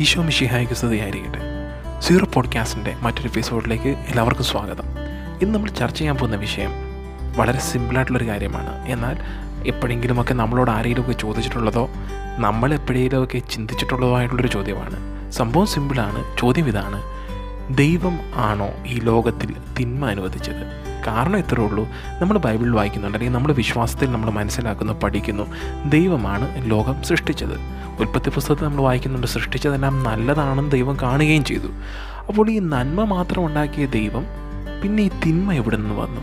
ഈശോ മിഷിഹായ്ക്ക് സ്തുതിയായിരിക്കട്ടെ. സീറോ പോഡ്കാസ്റ്റിന്റെ മറ്റൊരു എപ്പിസോഡിലേക്ക് എല്ലാവർക്കും സ്വാഗതം. ഇന്ന് നമ്മൾ ചർച്ച ചെയ്യാൻ പോകുന്ന വിഷയം വളരെ സിമ്പിളായിട്ടുള്ളൊരു കാര്യമാണ്. എന്നാൽ എപ്പോഴെങ്കിലുമൊക്കെ നമ്മളോട് ആരെങ്കിലുമൊക്കെ ചോദിച്ചിട്ടുള്ളതോ നമ്മൾ എപ്പോഴെങ്കിലുമൊക്കെ ചിന്തിച്ചിട്ടുള്ളതോ ആയിട്ടുള്ളൊരു ചോദ്യമാണ്. സംഭവം സിമ്പിളാണ് ചോദ്യം ഇതാണ്. ദൈവം ആണോ ഈ ലോകത്തിൽ തിന്മ അനുവദിച്ചത്? കാരണം ഇത്രേ ഉള്ളൂ. നമ്മൾ ബൈബിളിൽ വായിക്കുന്നുണ്ട്. അല്ലെങ്കിൽ നമ്മുടെ വിശ്വാസത്തിൽ നമ്മൾ മനസ്സിലാക്കുന്നു പഠിക്കുന്നു. ദൈവമാണ് ലോകം സൃഷ്ടിച്ചത്. ഉൽപ്പത്തി പുസ്തകത്തിൽ നമ്മൾ വായിക്കുന്നുണ്ട് സൃഷ്ടിച്ചതെല്ലാം നല്ലതാണെന്ന് ദൈവം കാണുകയും ചെയ്തു. അപ്പോൾ ഈ നന്മ മാത്രം ഉണ്ടാക്കിയ ദൈവം പിന്നെ ഈ തിന്മ എവിടെ നിന്ന് വന്നു?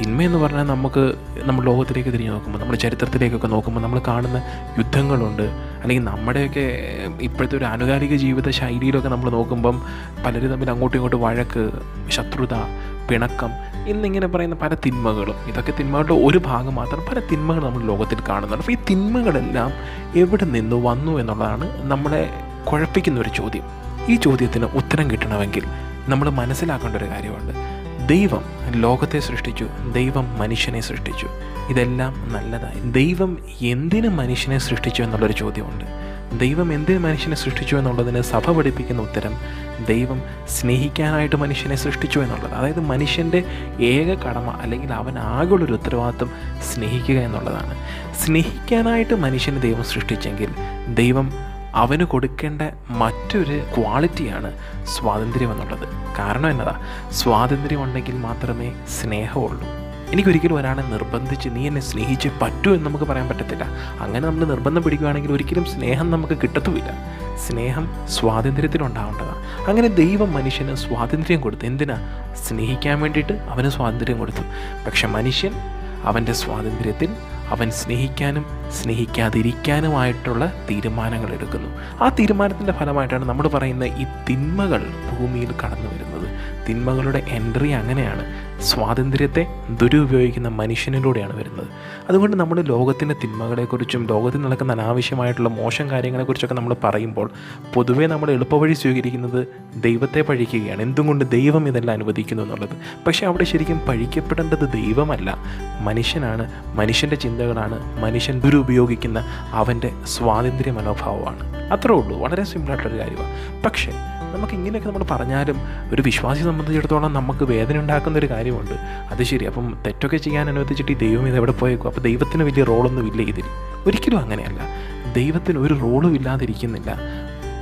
തിന്മ എന്ന് പറഞ്ഞാൽ നമുക്ക് നമ്മൾ ലോകത്തിലേക്ക് തിരിഞ്ഞ് നോക്കുമ്പോൾ നമ്മുടെ ചരിത്രത്തിലേക്കൊക്കെ നോക്കുമ്പോൾ നമ്മൾ കാണുന്ന യുദ്ധങ്ങളുണ്ട്. അല്ലെങ്കിൽ നമ്മുടെയൊക്കെ ഇപ്പോഴത്തെ ഒരു ആനുകാലിക ജീവിത ശൈലിയിലൊക്കെ നമ്മൾ നോക്കുമ്പം പലരും തമ്മിൽ അങ്ങോട്ടും ഇങ്ങോട്ടും വഴക്ക് ശത്രുത പിണക്കം എന്നിങ്ങനെ പറയുന്ന പല തിന്മകളും ഇതൊക്കെ തിന്മകളുടെ ഒരു ഭാഗം മാത്രം പല തിന്മകൾ നമ്മൾ ലോകത്തിൽ കാണുന്നുണ്ട്. അപ്പോൾ ഈ തിന്മകളെല്ലാം എവിടെ നിന്ന് വന്നു എന്നുള്ളതാണ് നമ്മളെ കുഴപ്പിക്കുന്ന ഒരു ചോദ്യം. ഈ ചോദ്യത്തിന് ഉത്തരം കിട്ടണമെങ്കിൽ നമ്മൾ മനസ്സിലാക്കേണ്ട ഒരു കാര്യമുണ്ട്. ദൈവം ലോകത്തെ സൃഷ്ടിച്ചു ദൈവം മനുഷ്യനെ സൃഷ്ടിച്ചു. ഇതെല്ലാം നല്ലതായി. ദൈവം എന്തിന് മനുഷ്യനെ സൃഷ്ടിച്ചു എന്നുള്ളൊരു ചോദ്യമുണ്ട്. ദൈവം എന്തിന് മനുഷ്യനെ സൃഷ്ടിച്ചു എന്നുള്ളതിന് സഭ പഠിപ്പിക്കുന്ന ഉത്തരം ദൈവം സ്നേഹിക്കാനായിട്ട് മനുഷ്യനെ സൃഷ്ടിച്ചു എന്നുള്ളത്. അതായത് മനുഷ്യന്റെ ഏക കടമ അല്ലെങ്കിൽ അവൻ ആകെയുള്ളൊരു ഉത്തരവാദിത്വം സ്നേഹിക്കുക എന്നുള്ളതാണ്. സ്നേഹിക്കാനായിട്ട് മനുഷ്യനെ ദൈവം സൃഷ്ടിച്ചെങ്കിൽ ദൈവം അവന് കൊടുക്കേണ്ട മറ്റൊരു ക്വാളിറ്റിയാണ് സ്വാതന്ത്ര്യം എന്നുള്ളത്. കാരണം എന്നതാ? സ്വാതന്ത്ര്യം ഉണ്ടെങ്കിൽ മാത്രമേ സ്നേഹമുള്ളൂ എനിക്കൊരിക്കലും ഒരാളെ നിർബന്ധിച്ച് നീ എന്നെ സ്നേഹിച്ച് പറ്റൂ എന്ന് നമുക്ക് പറയാൻ പറ്റത്തില്ല. അങ്ങനെ നമ്മൾ നിർബന്ധം പിടിക്കുകയാണെങ്കിൽ ഒരിക്കലും സ്നേഹം നമുക്ക് കിട്ടത്തുമില്ല. സ്നേഹം സ്വാതന്ത്ര്യത്തിലുണ്ടാവേണ്ടതാണ് അങ്ങനെ ദൈവം മനുഷ്യന് സ്വാതന്ത്ര്യം കൊടുത്തു എന്തിനാ? സ്നേഹിക്കാൻ വേണ്ടിയിട്ട് അവന് സ്വാതന്ത്ര്യം കൊടുത്തു. പക്ഷെ മനുഷ്യൻ അവന്റെ സ്വാതന്ത്ര്യത്തിൽ അവൻ സ്നേഹിക്കാനും സ്നേഹിക്കാതിരിക്കാനുമായിട്ടുള്ള തീരുമാനങ്ങൾ എടുക്കുന്നു. ആ തീരുമാനത്തിന്റെ ഫലമായിട്ടാണ് നമ്മൾ പറയുന്ന ഈ തിന്മകൾ ഭൂമിയിൽ കടന്നു വരുന്നത് തിന്മകളുടെ എൻട്രി അങ്ങനെയാണ്. സ്വാതന്ത്ര്യത്തെ ദുരുപയോഗിക്കുന്ന മനുഷ്യനിലൂടെയാണ് വരുന്നത്. അതുകൊണ്ട് നമ്മൾ ലോകത്തിന്റെ തിന്മകളെക്കുറിച്ചും ലോകത്തിൽ നടക്കുന്ന അനാവശ്യമായിട്ടുള്ള മോശം കാര്യങ്ങളെക്കുറിച്ചൊക്കെ നമ്മൾ പറയുമ്പോൾ പൊതുവേ നമ്മൾ എളുപ്പവഴി സ്വീകരിക്കുന്നത് ദൈവത്തെ പഴിക്കുകയാണ്. എന്തുകൊണ്ട് ദൈവം ഇതെല്ലാം അനുവദിക്കുന്നു എന്നുള്ളത്? പക്ഷേ അവിടെ ശരിക്കും പഴിക്കപ്പെടേണ്ടത് ദൈവമല്ല. മനുഷ്യനാണ് മനുഷ്യന്റെ ചിന്തകളാണ് മനുഷ്യൻ ദുരുപയോഗിക്കുന്ന അവന്റെ സ്വാതന്ത്ര്യ മനോഭാവമാണ്. അത്രേ ഉള്ളൂ. വളരെ സിമ്പിളായിട്ടൊരു കാര്യമാണ്. പക്ഷേ നമുക്ക് ഇങ്ങനെയൊക്കെ നമ്മൾ പറഞ്ഞാലും ഒരു വിശ്വാസിയെ സംബന്ധിച്ചിടത്തോളം നമുക്ക് വേദന ഉണ്ടാക്കുന്ന ഒരു കാര്യമുണ്ട്. അത് ശരി. അപ്പം തെറ്റൊക്കെ ചെയ്യാൻ അനുവദിച്ചിട്ട് ഈ ദൈവം ഇത് എവിടെ പോയേക്കും? അപ്പോൾ ദൈവത്തിന് വലിയ റോളൊന്നും ഇല്ല ഇതിൽ. ഒരിക്കലും അങ്ങനെയല്ല. ദൈവത്തിന് ഒരു റോളും ഇല്ലാതിരിക്കുന്നില്ല.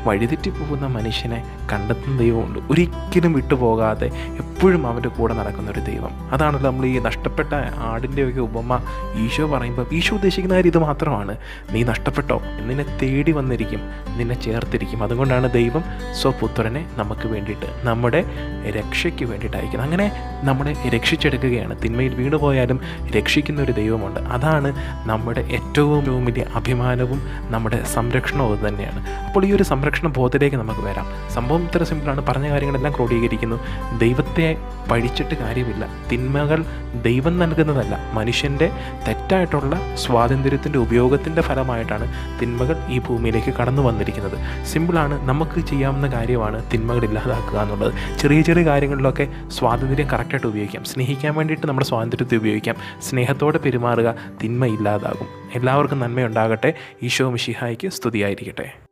വഴിതെറ്റി പോകുന്ന മനുഷ്യനെ കണ്ടെത്തുന്ന ദൈവമുണ്ട്. ഒരിക്കലും വിട്ടുപോകാതെ എപ്പോഴും അവന്റെ കൂടെ നടക്കുന്ന ഒരു ദൈവം. അതാണല്ലോ നമ്മൾ ഈ നഷ്ടപ്പെട്ട ആടിന്റെയൊക്കെ ഉപമ ഈശോ പറയുമ്പോൾ ഈശോ ഉദ്ദേശിക്കുന്ന കാര്യം ഇത് മാത്രമാണ്. നീ നഷ്ടപ്പെട്ടോ? നിന്നെ തേടി വന്നിരിക്കും. നിന്നെ ചേർത്തിരിക്കും. അതുകൊണ്ടാണ് ദൈവം സ്വപുത്രനെ നമുക്ക് വേണ്ടിയിട്ട് നമ്മുടെ രക്ഷയ്ക്ക് വേണ്ടിയിട്ട് അയക്കുന്നത്. അങ്ങനെ നമ്മളെ രക്ഷിച്ചെടുക്കുകയാണ്. തിന്മയിൽ വീണുപോയാലും രക്ഷിക്കുന്ന ഒരു ദൈവമുണ്ട്. അതാണ് നമ്മുടെ ഏറ്റവും വലിയ അഭിമാനവും നമ്മുടെ സംരക്ഷണവും തന്നെയാണ്. അപ്പോൾ ഈ ഒരു സംരക്ഷണ ബോധത്തിലേക്ക് നമുക്ക് വരാം. സംഭവം ഇത്ര സിമ്പിളാണ്. പറഞ്ഞ കാര്യങ്ങളെല്ലാം ക്രോഡീകരിക്കുന്നു. ദൈവത്തെ പഴിച്ചിട്ട് കാര്യമില്ല. തിന്മകൾ ദൈവം നൽകുന്നതല്ല. മനുഷ്യന്റെ തെറ്റായിട്ടുള്ള സ്വാതന്ത്ര്യത്തിന്റെ ഉപയോഗത്തിന്റെ ഫലമായിട്ടാണ് തിന്മകൾ ഈ ഭൂമിയിലേക്ക് കടന്നു വന്നിരിക്കുന്നത്. സിമ്പിളാണ്. നമുക്ക് ചെയ്യാവുന്ന കാര്യമാണ് തിന്മകൾ ഇല്ലാതാക്കുക എന്നുള്ളത്. ചെറിയ ചെറിയ കാര്യങ്ങളിലൊക്കെ സ്വാതന്ത്ര്യം കറക്റ്റായിട്ട് ഉപയോഗിക്കാം. സ്നേഹിക്കാൻ വേണ്ടിയിട്ട് നമ്മുടെ സ്വാതന്ത്ര്യത്തെ ഉപയോഗിക്കാം. സ്നേഹത്തോടെ പെരുമാറുക തിന്മ ഇല്ലാതാകും. എല്ലാവർക്കും നന്മയുണ്ടാകട്ടെ. ഈശോ മിഷിഹായ്ക്ക് സ്തുതിയായിരിക്കട്ടെ.